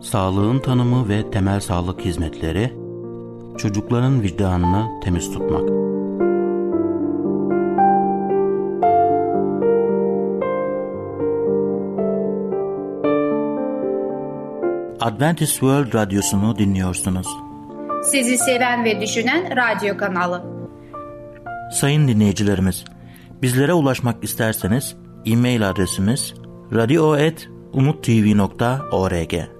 sağlığın tanımı ve temel sağlık hizmetleri, çocukların vicdanını temiz tutmak. Adventist World Radyosu'nu dinliyorsunuz. Sizi seven ve düşünen radyo kanalı. Sayın dinleyicilerimiz, bizlere ulaşmak isterseniz e-mail adresimiz radio.umutv.org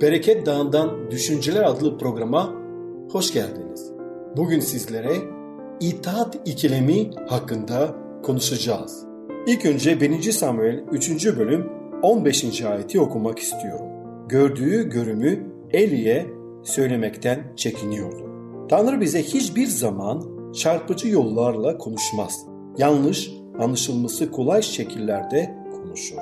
Bereket Dağı'ndan Düşünceler adlı programa hoş geldiniz. Bugün sizlere itaat ikilemi hakkında konuşacağız. İlk önce 1. Samuel 3. bölüm 15. ayeti okumak istiyorum. Gördüğü görümü Eli'ye söylemekten çekiniyordu. Tanrı bize hiçbir zaman çarpıcı yollarla konuşmaz. Yanlış, anlaşılması kolay şekillerde konuşur.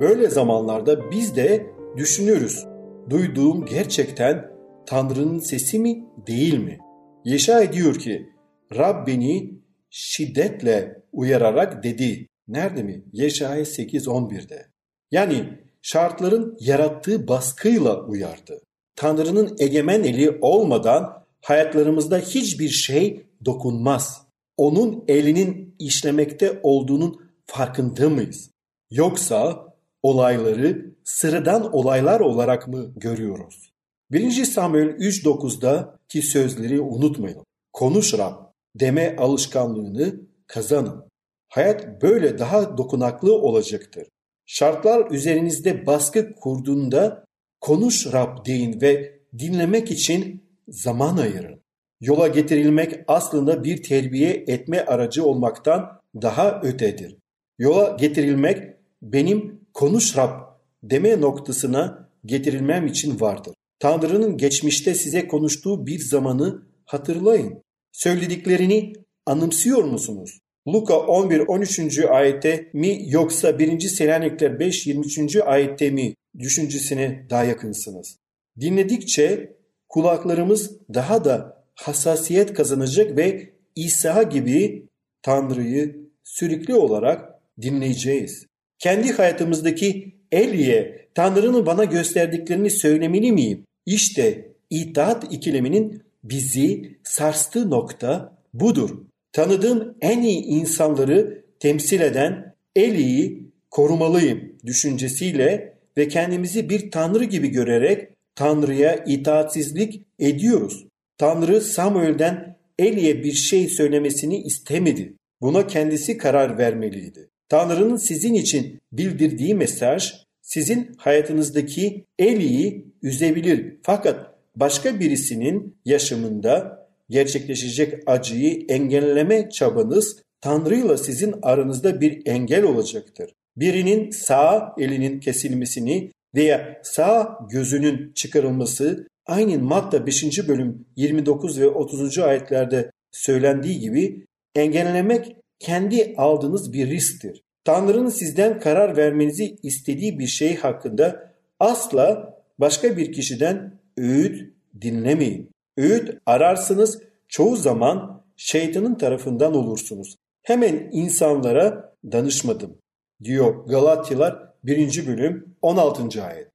Böyle zamanlarda biz de düşünürüz. Duyduğum gerçekten Tanrı'nın sesi mi değil mi? Yeşa ediyor ki Rab beni şiddetle uyararak dedi. Nerede mi? Yeşaya 8.11'de. Yani şartların yarattığı baskıyla uyardı. Tanrı'nın egemen eli olmadan hayatlarımızda hiçbir şey dokunmaz. Onun elinin işlemekte olduğunun farkında mıyız? Yoksa olayları sıradan olaylar olarak mı görüyoruz? 1. Samuel 3.9'da ki sözleri unutmayın. Konuş Rab deme alışkanlığını kazanın. Hayat böyle daha dokunaklı olacaktır. Şartlar üzerinizde baskı kurduğunda konuş Rab deyin ve dinlemek için zaman ayırın. Yola getirilmek aslında bir terbiye etme aracı olmaktan daha ötedir. Yola getirilmek benim konuş Rab deme noktasına getirilmem için vardır. Tanrı'nın geçmişte size konuştuğu bir zamanı hatırlayın. Söylediklerini anımsıyor musunuz? Luka 11-13. ayette mi yoksa 1. Selanikler 5-23. ayette mi düşüncesine daha yakınsınız? Dinledikçe kulaklarımız daha da hassasiyet kazanacak ve İsa gibi Tanrı'yı sürekli olarak dinleyeceğiz. Kendi hayatımızdaki Eli'ye Tanrı'nın bana gösterdiklerini söylemeli miyim? İşte itaat ikileminin bizi sarstığı nokta budur. Tanıdığım en iyi insanları temsil eden Eli'yi korumalıyım düşüncesiyle ve kendimizi bir tanrı gibi görerek Tanrı'ya itaatsizlik ediyoruz. Tanrı Samuel'den Eli'ye bir şey söylemesini istemedi. Buna kendisi karar vermeliydi. Tanrı'nın sizin için bildirdiği mesaj sizin hayatınızdaki Eli'yi üzebilir. Fakat başka birisinin yaşamında gerçekleşecek acıyı engelleme çabanız Tanrı'yla sizin aranızda bir engel olacaktır. Birinin sağ elinin kesilmesini veya sağ gözünün çıkarılması aynı Matta 5. bölüm 29 ve 30. ayetlerde söylendiği gibi engellemek kendi aldığınız bir risktir. Tanrı'nın sizden karar vermenizi istediği bir şey hakkında asla başka bir kişiden öğüt dinlemeyin. Öğüt ararsınız çoğu zaman şeytanın tarafından olursunuz. Hemen insanlara danışmadım diyor Galatyalar 1. bölüm 16. ayet.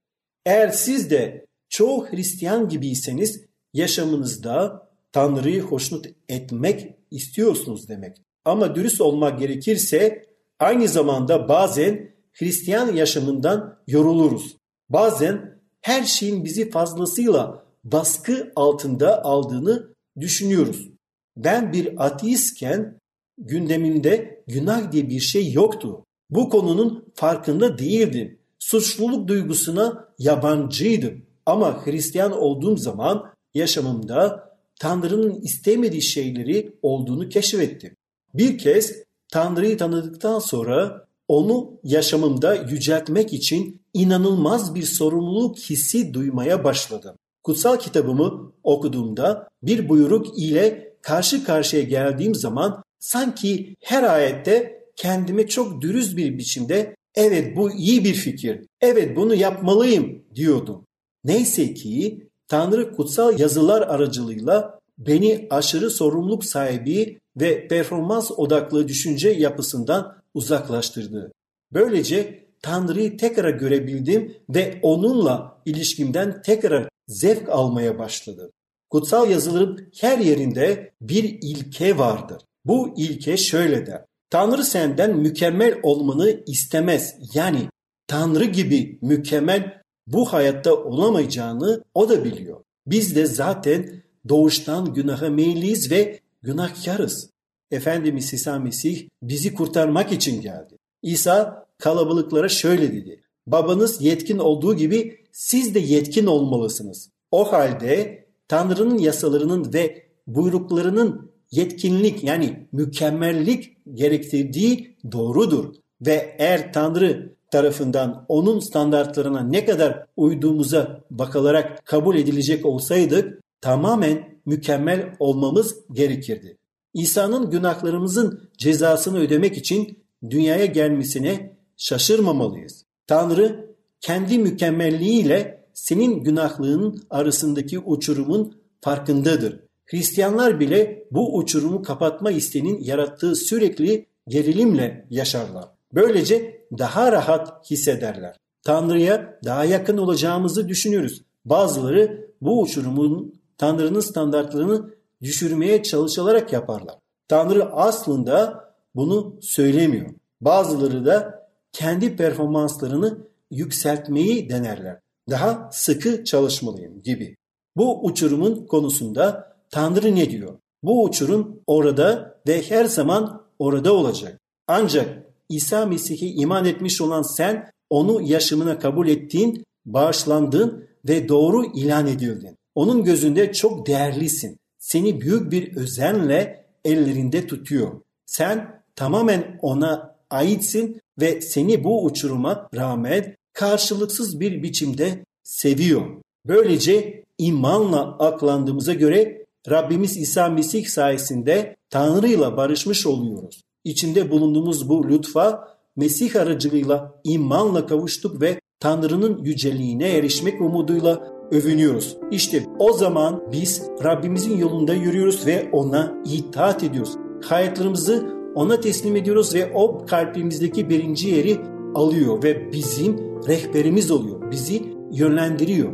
Eğer siz de çoğu Hristiyan gibiyseniz yaşamınızda Tanrı'yı hoşnut etmek istiyorsunuz demek. Ama dürüst olmak gerekirse aynı zamanda bazen Hristiyan yaşamından yoruluruz. Bazen her şeyin bizi fazlasıyla baskı altında aldığını düşünüyoruz. Ben bir ateistken gündemimde günah diye bir şey yoktu. Bu konunun farkında değildim. Suçluluk duygusuna yabancıydım. Ama Hristiyan olduğum zaman yaşamımda Tanrı'nın istemediği şeyleri olduğunu keşfettim. Bir kez Tanrı'yı tanıdıktan sonra onu yaşamımda yüceltmek için inanılmaz bir sorumluluk hissi duymaya başladım. Kutsal kitabımı okuduğumda bir buyruk ile karşı karşıya geldiğim zaman sanki her ayette kendime çok dürüst bir biçimde evet bu iyi bir fikir, evet bunu yapmalıyım diyordum. Neyse ki Tanrı kutsal yazılar aracılığıyla beni aşırı sorumluluk sahibi ve performans odaklı düşünce yapısından uzaklaştırdı. Böylece Tanrı'yı tekrar görebildim ve onunla ilişkimden tekrar zevk almaya başladım. Kutsal yazıların her yerinde bir ilke vardır. Bu ilke şöyle der. Tanrı senden mükemmel olmanı istemez. Yani Tanrı gibi mükemmel bu hayatta olamayacağını o da biliyor. Biz de zaten doğuştan günaha meyilliyiz ve günahkarız. Efendimiz İsa Mesih bizi kurtarmak için geldi. İsa kalabalıklara şöyle dedi. Babanız yetkin olduğu gibi siz de yetkin olmalısınız. O halde Tanrı'nın yasalarının ve buyruklarının yetkinlik yani mükemmellik gerektirdiği doğrudur. Ve eğer Tanrı tarafından onun standartlarına ne kadar uyduğumuza bakılarak kabul edilecek olsaydık tamamen mükemmel olmamız gerekirdi. İsa'nın günahlarımızın cezasını ödemek için dünyaya gelmesine şaşırmamalıyız. Tanrı kendi mükemmelliğiyle senin günahlığın arasındaki uçurumun farkındadır. Hristiyanlar bile bu uçurumu kapatma isteğinin yarattığı sürekli gerilimle yaşarlar. Böylece daha rahat hissederler. Tanrı'ya daha yakın olacağımızı düşünürüz. Bazıları bu uçurumun Tanrı'nın standartlarını düşürmeye çalışılarak yaparlar. Tanrı aslında bunu söylemiyor. Bazıları da kendi performanslarını yükseltmeyi denerler. Daha sıkı çalışmalıyım gibi. Bu uçurumun konusunda Tanrı ne diyor? Bu uçurum orada ve her zaman orada olacak. Ancak İsa Mesih'e iman etmiş olan sen onu yaşamına kabul ettiğin, bağışlandın ve doğru ilan edildin. Onun gözünde çok değerlisin. Seni büyük bir özenle ellerinde tutuyor. Sen tamamen ona aitsin ve seni bu uçuruma rağmen karşılıksız bir biçimde seviyor. Böylece imanla aklandığımıza göre Rabbimiz İsa Mesih sayesinde Tanrı ile barışmış oluyoruz. İçinde bulunduğumuz bu lütfa Mesih aracılığıyla imanla kavuştuk ve Tanrı'nın yüceliğine erişmek umuduyla övünüyoruz. İşte o zaman biz Rabbimizin yolunda yürüyoruz ve ona itaat ediyoruz. Hayatlarımızı ona teslim ediyoruz ve o kalbimizdeki birinci yeri alıyor ve bizim rehberimiz oluyor. Bizi yönlendiriyor.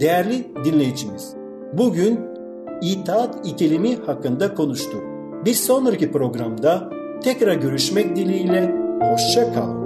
Değerli dinleyicimiz, bugün itaat ikilemi hakkında konuştuk. Bir sonraki programda tekrar görüşmek dileğiyle hoşça kalın.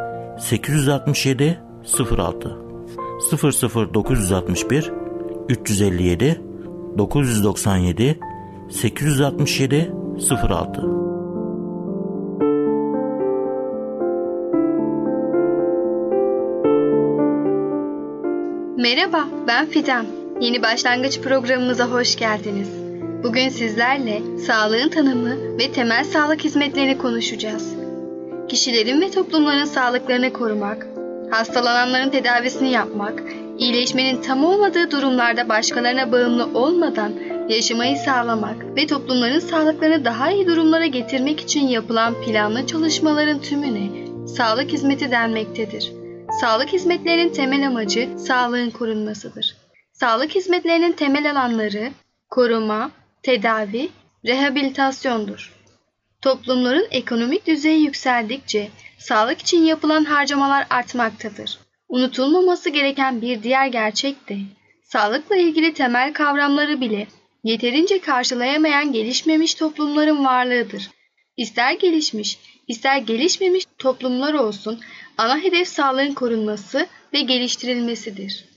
867 06 00961 357 997 867 06 Merhaba, ben Fidan. Yeni başlangıç programımıza hoş geldiniz. Bugün sizlerle sağlığın tanımı ve temel sağlık hizmetlerini konuşacağız. Kişilerin ve toplumların sağlıklarını korumak, hastalananların tedavisini yapmak, iyileşmenin tam olmadığı durumlarda başkalarına bağımlı olmadan yaşamayı sağlamak ve toplumların sağlıklarını daha iyi durumlara getirmek için yapılan planlı çalışmaların tümüne sağlık hizmeti denmektedir. Sağlık hizmetlerinin temel amacı sağlığın korunmasıdır. Sağlık hizmetlerinin temel alanları koruma, tedavi, rehabilitasyondur. Toplumların ekonomik düzeyi yükseldikçe sağlık için yapılan harcamalar artmaktadır. Unutulmaması gereken bir diğer gerçek de sağlıkla ilgili temel kavramları bile yeterince karşılayamayan gelişmemiş toplumların varlığıdır. İster gelişmiş, ister gelişmemiş toplumlar olsun, ana hedef sağlığın korunması ve geliştirilmesidir.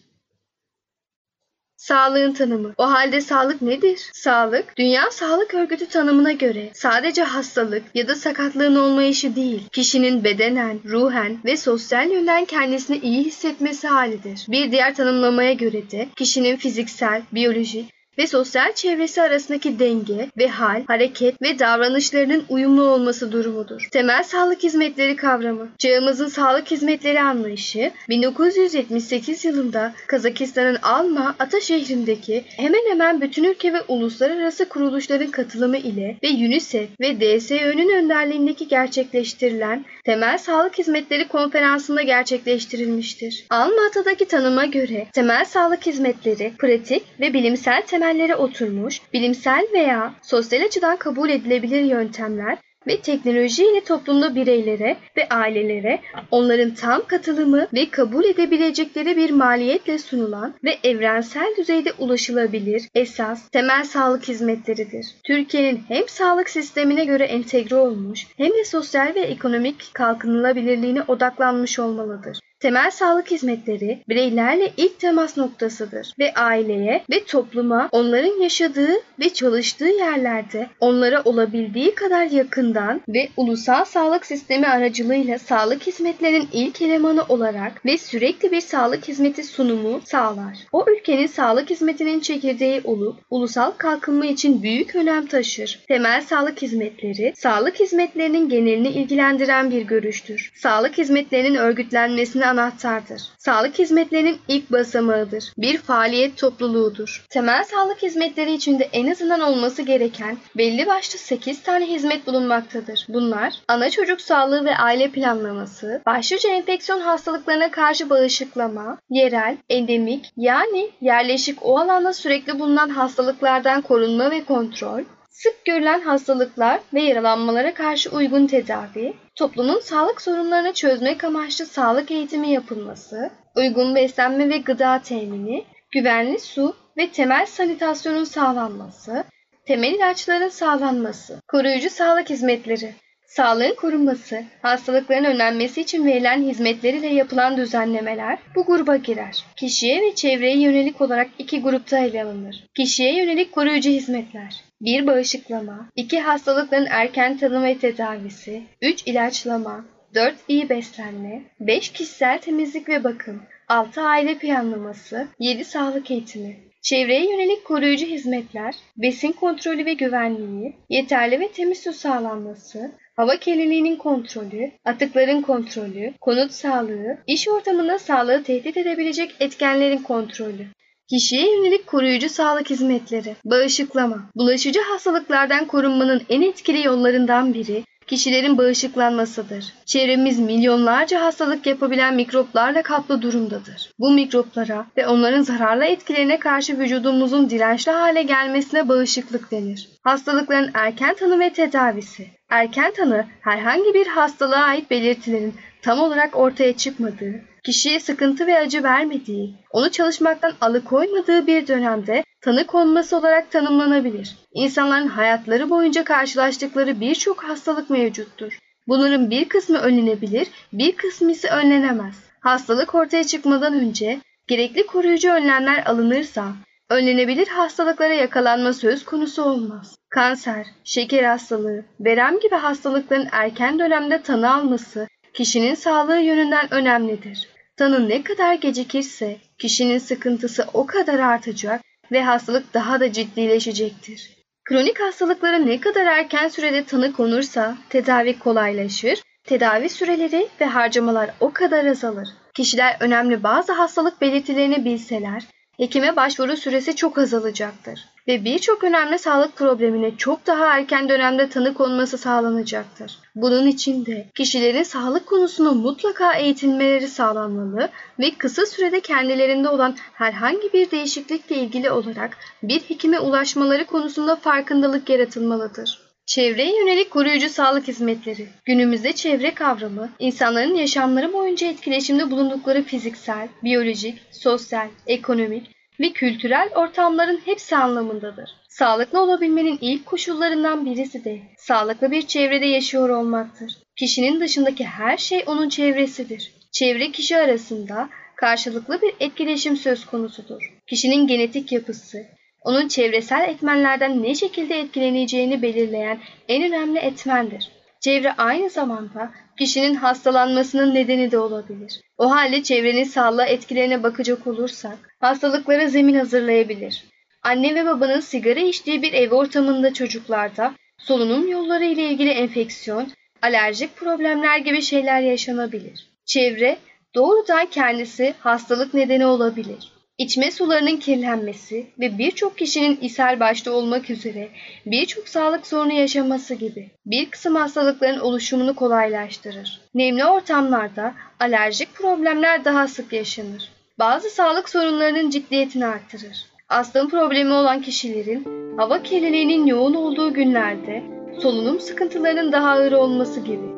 Sağlığın tanımı. O halde sağlık nedir? Sağlık, Dünya Sağlık Örgütü tanımına göre sadece hastalık ya da sakatlığın olmayışı değil, kişinin bedenen, ruhen ve sosyal yönden kendisini iyi hissetmesi halidir. Bir diğer tanımlamaya göre de kişinin fiziksel, biyolojik ve sosyal çevresi arasındaki denge ve hal, hareket ve davranışlarının uyumlu olması durumudur. Temel sağlık hizmetleri kavramı. Çağımızın sağlık hizmetleri anlayışı 1978 yılında Kazakistan'ın Alma Ata şehrindeki hemen hemen bütün ülke ve uluslararası kuruluşların katılımı ile ve UNICEF ve DSÖ'nün önderliğindeki gerçekleştirilen Temel Sağlık Hizmetleri Konferansı'nda gerçekleştirilmiştir. Alma Ata'daki tanıma göre temel sağlık hizmetleri pratik ve bilimsel temel temellere oturmuş, bilimsel veya sosyal açıdan kabul edilebilir yöntemler ve teknoloji ile toplumda bireylere ve ailelere onların tam katılımı ve kabul edebilecekleri bir maliyetle sunulan ve evrensel düzeyde ulaşılabilir esas temel sağlık hizmetleridir. Türkiye'nin hem sağlık sistemine göre entegre olmuş hem de sosyal ve ekonomik kalkınılabilirliğine odaklanmış olmalıdır. Temel sağlık hizmetleri bireylerle ilk temas noktasıdır ve aileye ve topluma onların yaşadığı ve çalıştığı yerlerde onlara olabildiği kadar yakından ve ulusal sağlık sistemi aracılığıyla sağlık hizmetlerinin ilk elemanı olarak ve sürekli bir sağlık hizmeti sunumu sağlar. O ülkenin sağlık hizmetinin çekirdeği olup ulusal kalkınma için büyük önem taşır. Temel sağlık hizmetleri, sağlık hizmetlerinin genelini ilgilendiren bir görüştür. Sağlık hizmetlerinin örgütlenmesine anahtardır. Sağlık hizmetlerinin ilk basamağıdır. Bir faaliyet topluluğudur. Temel sağlık hizmetleri içinde en azından olması gereken belli başlı 8 tane hizmet bulunmaktadır. Bunlar ana çocuk sağlığı ve aile planlaması, başlıca enfeksiyon hastalıklarına karşı bağışıklama, yerel, endemik yani yerleşik o alanda sürekli bulunan hastalıklardan korunma ve kontrol, sık görülen hastalıklar ve yaralanmalara karşı uygun tedavi, toplumun sağlık sorunlarını çözmek amaçlı sağlık eğitimi yapılması, uygun beslenme ve gıda temini, güvenli su ve temel sanitasyonun sağlanması, temel ilaçların sağlanması, koruyucu sağlık hizmetleri, Sağlığın korunması, hastalıkların önlenmesi için verilen hizmetler ile yapılan düzenlemeler bu gruba girer. Kişiye ve çevreye yönelik olarak iki grupta ele alınır. Kişiye yönelik koruyucu hizmetler. 1. Bağışıklama 2. Hastalıkların erken tanı ve tedavisi 3. ilaçlama 4. iyi beslenme 5. Kişisel temizlik ve bakım 6. Aile planlaması 7. Sağlık eğitimi Çevreye yönelik koruyucu hizmetler, besin kontrolü ve güvenliği, yeterli ve temiz su sağlanması, hava kirliliğinin kontrolü, atıkların kontrolü, konut sağlığı, iş ortamında sağlığı tehdit edebilecek etkenlerin kontrolü. Kişiye yönelik koruyucu sağlık hizmetleri, bağışıklama, bulaşıcı hastalıklardan korunmanın en etkili yollarından biri kişilerin bağışıklanmasıdır. Çevremiz milyonlarca hastalık yapabilen mikroplarla kaplı durumdadır. Bu mikroplara ve onların zararlı etkilerine karşı vücudumuzun dirençli hale gelmesine bağışıklık denir. Hastalıkların erken tanı ve tedavisi. Erken tanı herhangi bir hastalığa ait belirtilerin tam olarak ortaya çıkmadığı, kişiye sıkıntı ve acı vermediği, onu çalışmaktan alıkoymadığı bir dönemde tanı konması olarak tanımlanabilir. İnsanların hayatları boyunca karşılaştıkları birçok hastalık mevcuttur. Bunların bir kısmı önlenebilir, bir kısmı ise önlenemez. Hastalık ortaya çıkmadan önce gerekli koruyucu önlemler alınırsa önlenebilir hastalıklara yakalanma söz konusu olmaz. Kanser, şeker hastalığı, verem gibi hastalıkların erken dönemde tanı alması kişinin sağlığı yönünden önemlidir. Tanı ne kadar gecikirse kişinin sıkıntısı o kadar artacak ve hastalık daha da ciddileşecektir. Kronik hastalıklara ne kadar erken sürede tanı konursa tedavi kolaylaşır, tedavi süreleri ve harcamalar o kadar azalır. Kişiler önemli bazı hastalık belirtilerini bilseler, hekime başvuru süresi çok azalacaktır. Ve birçok önemli sağlık problemine çok daha erken dönemde tanı konması sağlanacaktır. Bunun için de kişilerin sağlık konusunda mutlaka eğitilmeleri sağlanmalı ve kısa sürede kendilerinde olan herhangi bir değişiklikle ilgili olarak bir hekime ulaşmaları konusunda farkındalık yaratılmalıdır. Çevreye yönelik koruyucu sağlık hizmetleri. Günümüzde çevre kavramı, insanların yaşamları boyunca etkileşimde bulundukları fiziksel, biyolojik, sosyal, ekonomik ve kültürel ortamların hepsi anlamındadır. Sağlıklı olabilmenin ilk koşullarından birisi de sağlıklı bir çevrede yaşıyor olmaktır. Kişinin dışındaki her şey onun çevresidir. Çevre kişi arasında karşılıklı bir etkileşim söz konusudur. Kişinin genetik yapısı, onun çevresel etmenlerden ne şekilde etkileneceğini belirleyen en önemli etmendir. Çevre aynı zamanda kişinin hastalanmasının nedeni de olabilir. O halde çevrenin sağlığa etkilerine bakacak olursak hastalıklara zemin hazırlayabilir. Anne ve babanın sigara içtiği bir ev ortamında çocuklarda solunum yolları ile ilgili enfeksiyon, alerjik problemler gibi şeyler yaşanabilir. Çevre doğrudan kendisi hastalık nedeni olabilir. İçme sularının kirlenmesi ve birçok kişinin ishal başta olmak üzere birçok sağlık sorunu yaşaması gibi bir kısım hastalıkların oluşumunu kolaylaştırır. Nemli ortamlarda alerjik problemler daha sık yaşanır. Bazı sağlık sorunlarının ciddiyetini artırır. Astım problemi olan kişilerin hava kirliliğinin yoğun olduğu günlerde solunum sıkıntılarının daha ağır olması gibi.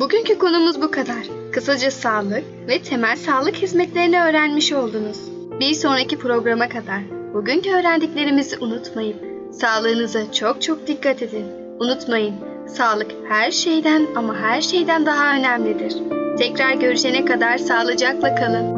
Bugünkü konumuz bu kadar. Kısaca sağlık ve temel sağlık hizmetlerini öğrenmiş oldunuz. Bir sonraki programa kadar bugünkü öğrendiklerimizi unutmayın. Sağlığınıza çok çok dikkat edin. Unutmayın, sağlık her şeyden ama her şeyden daha önemlidir. Tekrar görüşene kadar sağlıcakla kalın.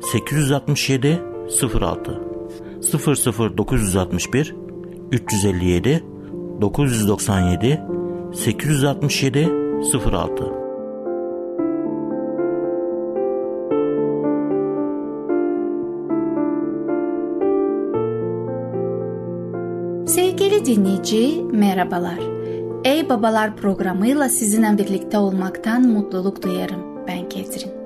867 06 00 961 357 997 867 06 Sevgili dinleyici merhabalar. Ey Babalar programıyla sizinle birlikte olmaktan mutluluk duyarım. Ben Ketrin.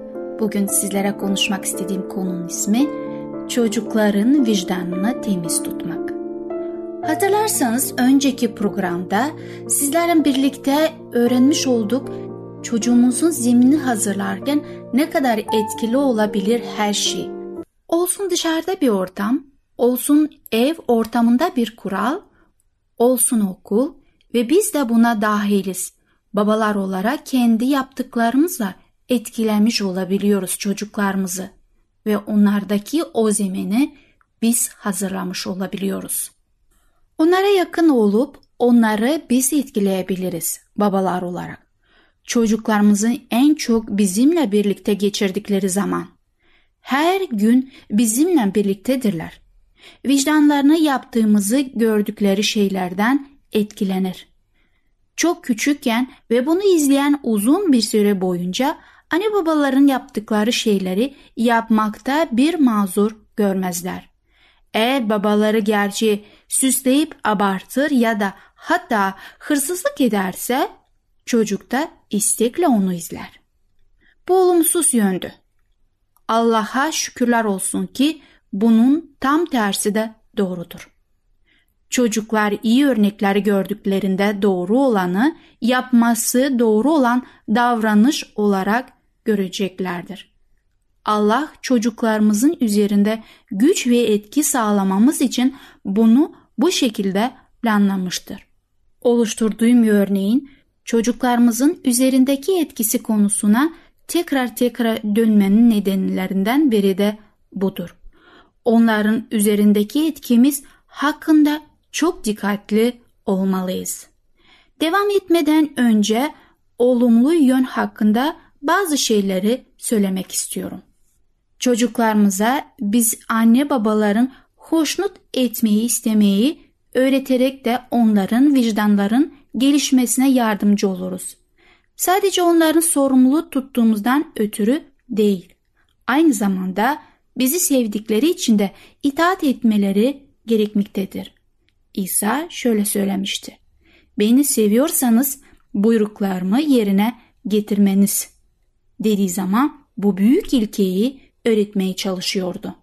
Bugün sizlere konuşmak istediğim konunun ismi çocukların vicdanını temiz tutmak. Hatırlarsanız önceki programda sizlerle birlikte öğrenmiş olduk çocuğumuzun zeminini hazırlarken ne kadar etkili olabilir her şey. Olsun dışarıda bir ortam, olsun ev ortamında bir kural, olsun okul ve biz de buna dahiliz. Babalar olarak kendi yaptıklarımızla etkilemiş olabiliyoruz çocuklarımızı ve onlardaki o zemini biz hazırlamış olabiliyoruz. Onlara yakın olup onları biz etkileyebiliriz babalar olarak. Çocuklarımızın en çok bizimle birlikte geçirdikleri zaman. Her gün bizimle birliktedirler. Vicdanlarını yaptığımızı gördükleri şeylerden etkilenir. Çok küçükken ve bunu izleyen uzun bir süre boyunca anne babaların yaptıkları şeyleri yapmakta bir mazur görmezler. Eğer babaları gerçi süsleyip abartır ya da hatta hırsızlık ederse çocuk da istekle onu izler. Bu olumsuz yöndü. Allah'a şükürler olsun ki bunun tam tersi de doğrudur. Çocuklar iyi örnekleri gördüklerinde doğru olanı yapması doğru olan davranış olarak göreceklerdir. Allah çocuklarımızın üzerinde güç ve etki sağlamamız için bunu bu şekilde planlamıştır. Oluşturduğum örneğin çocuklarımızın üzerindeki etkisi konusuna tekrar tekrar dönmenin nedenlerinden biri de budur. Onların üzerindeki etkimiz hakkında çok dikkatli olmalıyız. Devam etmeden önce olumlu yön hakkında bazı şeyleri söylemek istiyorum. Çocuklarımıza biz anne babaların hoşnut etmeyi istemeyi öğreterek de onların vicdanların gelişmesine yardımcı oluruz. Sadece onların sorumlu tuttuğumuzdan ötürü değil. Aynı zamanda bizi sevdikleri için de itaat etmeleri gerekmektedir. İsa şöyle söylemişti. Beni seviyorsanız buyruklarımı yerine getirmeniz dediği zaman bu büyük ilkeyi öğretmeye çalışıyordu.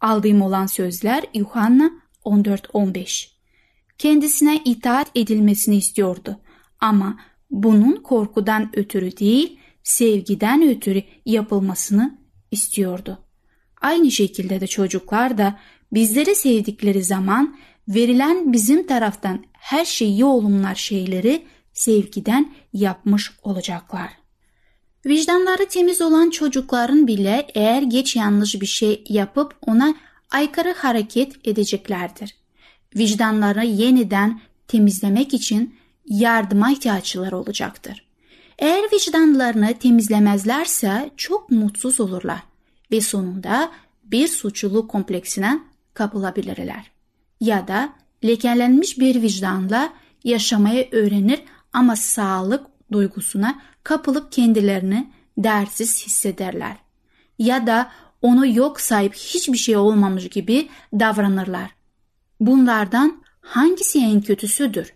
Aldığım olan sözler Yuhanna 14-15. Kendisine itaat edilmesini istiyordu ama bunun korkudan ötürü değil, sevgiden ötürü yapılmasını istiyordu. Aynı şekilde de çocuklar da bizleri sevdikleri zaman verilen bizim taraftan her şeyi olumlar şeyleri sevgiden yapmış olacaklar. Vicdanları temiz olan çocukların bile eğer geç yanlış bir şey yapıp ona aykırı hareket edeceklerdir. Vicdanları yeniden temizlemek için yardıma ihtiyaçları olacaktır. Eğer vicdanlarını temizlemezlerse çok mutsuz olurlar ve sonunda bir suçluluk kompleksine kapılabilirler. Ya da lekelenmiş bir vicdanla yaşamayı öğrenir ama sağlık duygusuna kapılıp kendilerini değersiz hissederler. Ya da onu yok sayıp hiçbir şey olmamış gibi davranırlar. Bunlardan hangisi en kötüsüdür?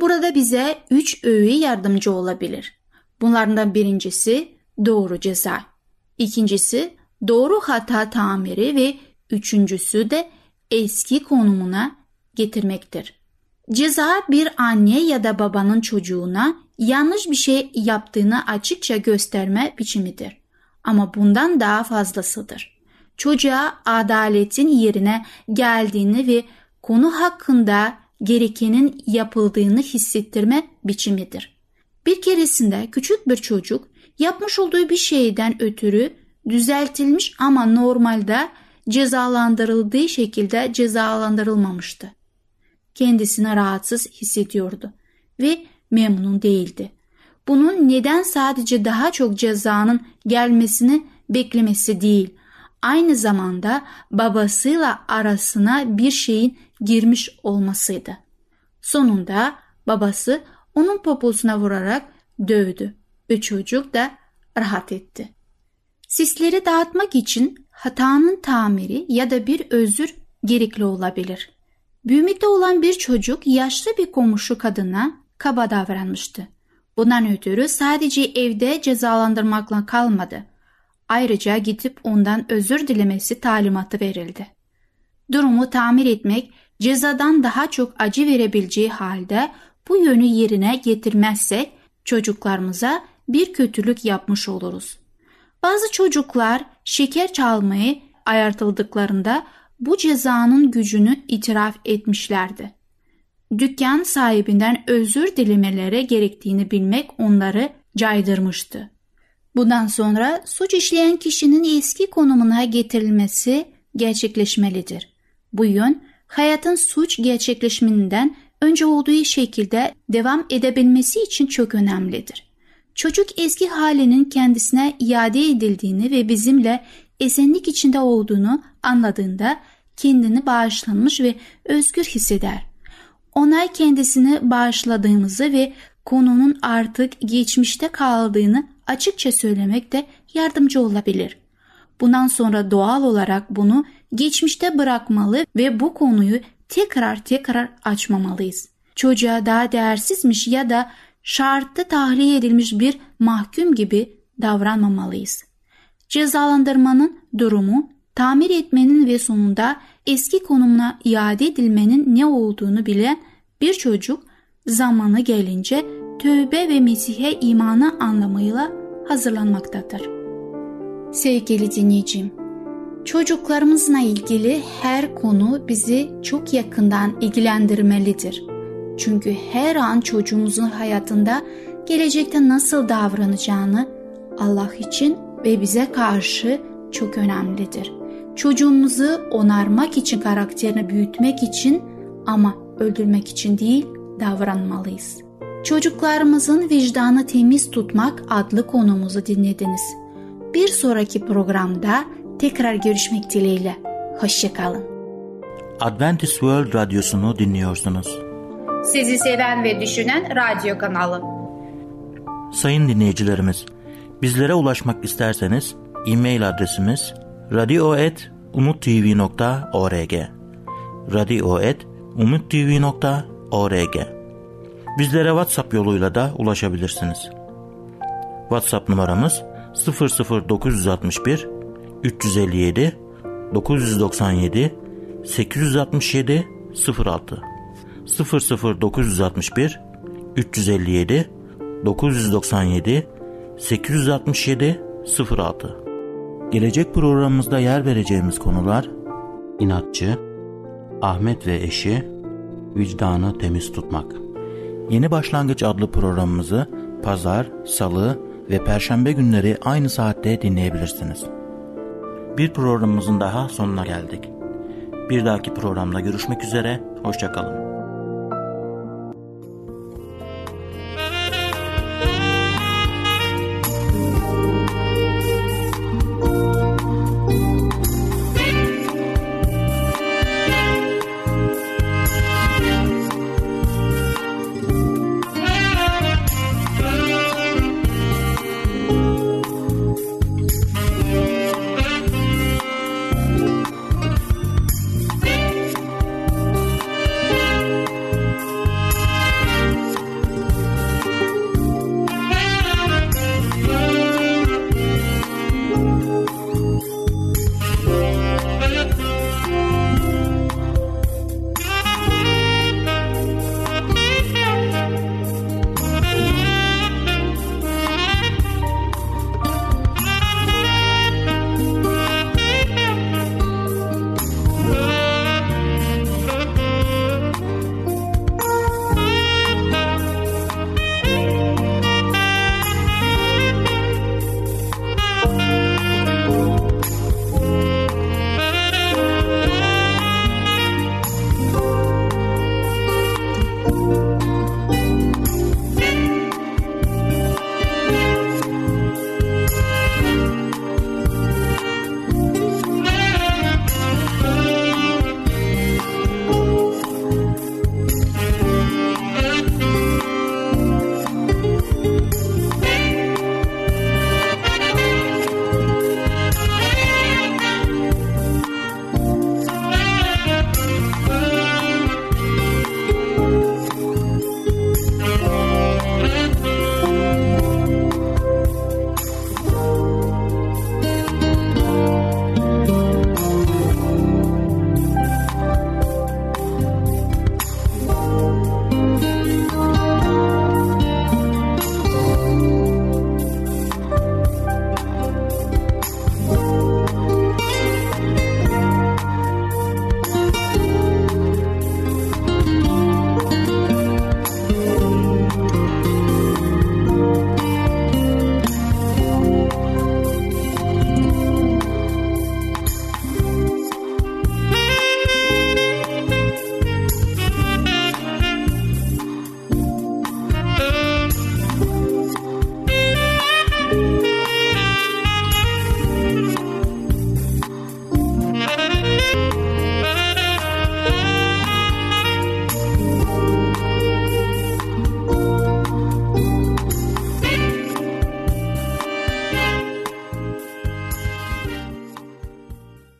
Burada bize üç öğe yardımcı olabilir. Bunlardan birincisi doğru ceza. İkincisi doğru hata tamiri ve üçüncüsü de eski konumuna getirmektir. Ceza bir anne ya da babanın çocuğuna yanlış bir şey yaptığını açıkça gösterme biçimidir. Ama bundan daha fazlasıdır. Çocuğa adaletin yerine geldiğini ve konu hakkında gerekenin yapıldığını hissettirme biçimidir. Bir keresinde küçük bir çocuk yapmış olduğu bir şeyden ötürü düzeltilmiş ama normalde cezalandırıldığı şekilde cezalandırılmamıştı. Kendisini rahatsız hissediyordu ve memnun değildi. Bunun neden sadece daha çok cezanın gelmesini beklemesi değil, aynı zamanda babasıyla arasına bir şeyin girmiş olmasıydı. Sonunda babası onun poposuna vurarak dövdü ve çocuk da rahat etti. Sisleri dağıtmak için hatanın tamiri ya da bir özür gerekli olabilir. Büyümekte olan bir çocuk yaşlı bir komşu kadına kaba davranmıştı. Bundan ötürü sadece evde cezalandırmakla kalmadı. Ayrıca gidip ondan özür dilemesi talimatı verildi. Durumu tamir etmek cezadan daha çok acı verebileceği halde bu yönü yerine getirmezsek çocuklarımıza bir kötülük yapmış oluruz. Bazı çocuklar şeker çalmayı ayartıldıklarında bu cezanın gücünü itiraf etmişlerdi. Dükkan sahibinden özür dilemeleri gerektiğini bilmek onları caydırmıştı. Bundan sonra suç işleyen kişinin eski konumuna getirilmesi gerçekleşmelidir. Bu yön hayatın suç gerçekleşiminden önce olduğu şekilde devam edebilmesi için çok önemlidir. Çocuk eski halinin kendisine iade edildiğini ve bizimle esenlik içinde olduğunu anladığında kendini bağışlanmış ve özgür hisseder. Ona kendisini bağışladığımızı ve konunun artık geçmişte kaldığını açıkça söylemek de yardımcı olabilir. Bundan sonra doğal olarak bunu geçmişte bırakmalı ve bu konuyu tekrar tekrar açmamalıyız. Çocuğa daha değersizmiş ya da şartlı tahliye edilmiş bir mahkum gibi davranmamalıyız. Cezalandırmanın durumu, tamir etmenin ve sonunda eski konumuna iade edilmenin ne olduğunu bilen bir çocuk zamanı gelince tövbe ve Mesih'e imanı anlamıyla hazırlanmaktadır. Sevgili dinleyicim, çocuklarımızla ilgili her konu bizi çok yakından ilgilendirmelidir. Çünkü her an çocuğumuzun hayatında gelecekte nasıl davranacağını Allah için ve bize karşı çok önemlidir. Çocuğumuzu onarmak için, karakterini büyütmek için ama öldürmek için değil davranmalıyız. Çocuklarımızın vicdanı temiz tutmak adlı konumuzu dinlediniz. Bir sonraki programda tekrar görüşmek dileğiyle. Hoşçakalın. Adventist World Radyosu'nu dinliyorsunuz. Sizi seven ve düşünen radyo kanalı. Sayın dinleyicilerimiz, bizlere ulaşmak isterseniz e-mail adresimiz radio.umutv.org radio.umutv.org Bizlere WhatsApp yoluyla da ulaşabilirsiniz. WhatsApp numaramız 00961 357 997 867 06 00961 357 997 867 06 Gelecek programımızda yer vereceğimiz konular inatçı, Ahmet ve eşi, vicdanı temiz tutmak. Yeni Başlangıç adlı programımızı pazar, salı ve perşembe günleri aynı saatte dinleyebilirsiniz. Bir programımızın daha sonuna geldik. Bir dahaki programda görüşmek üzere, hoşçakalın.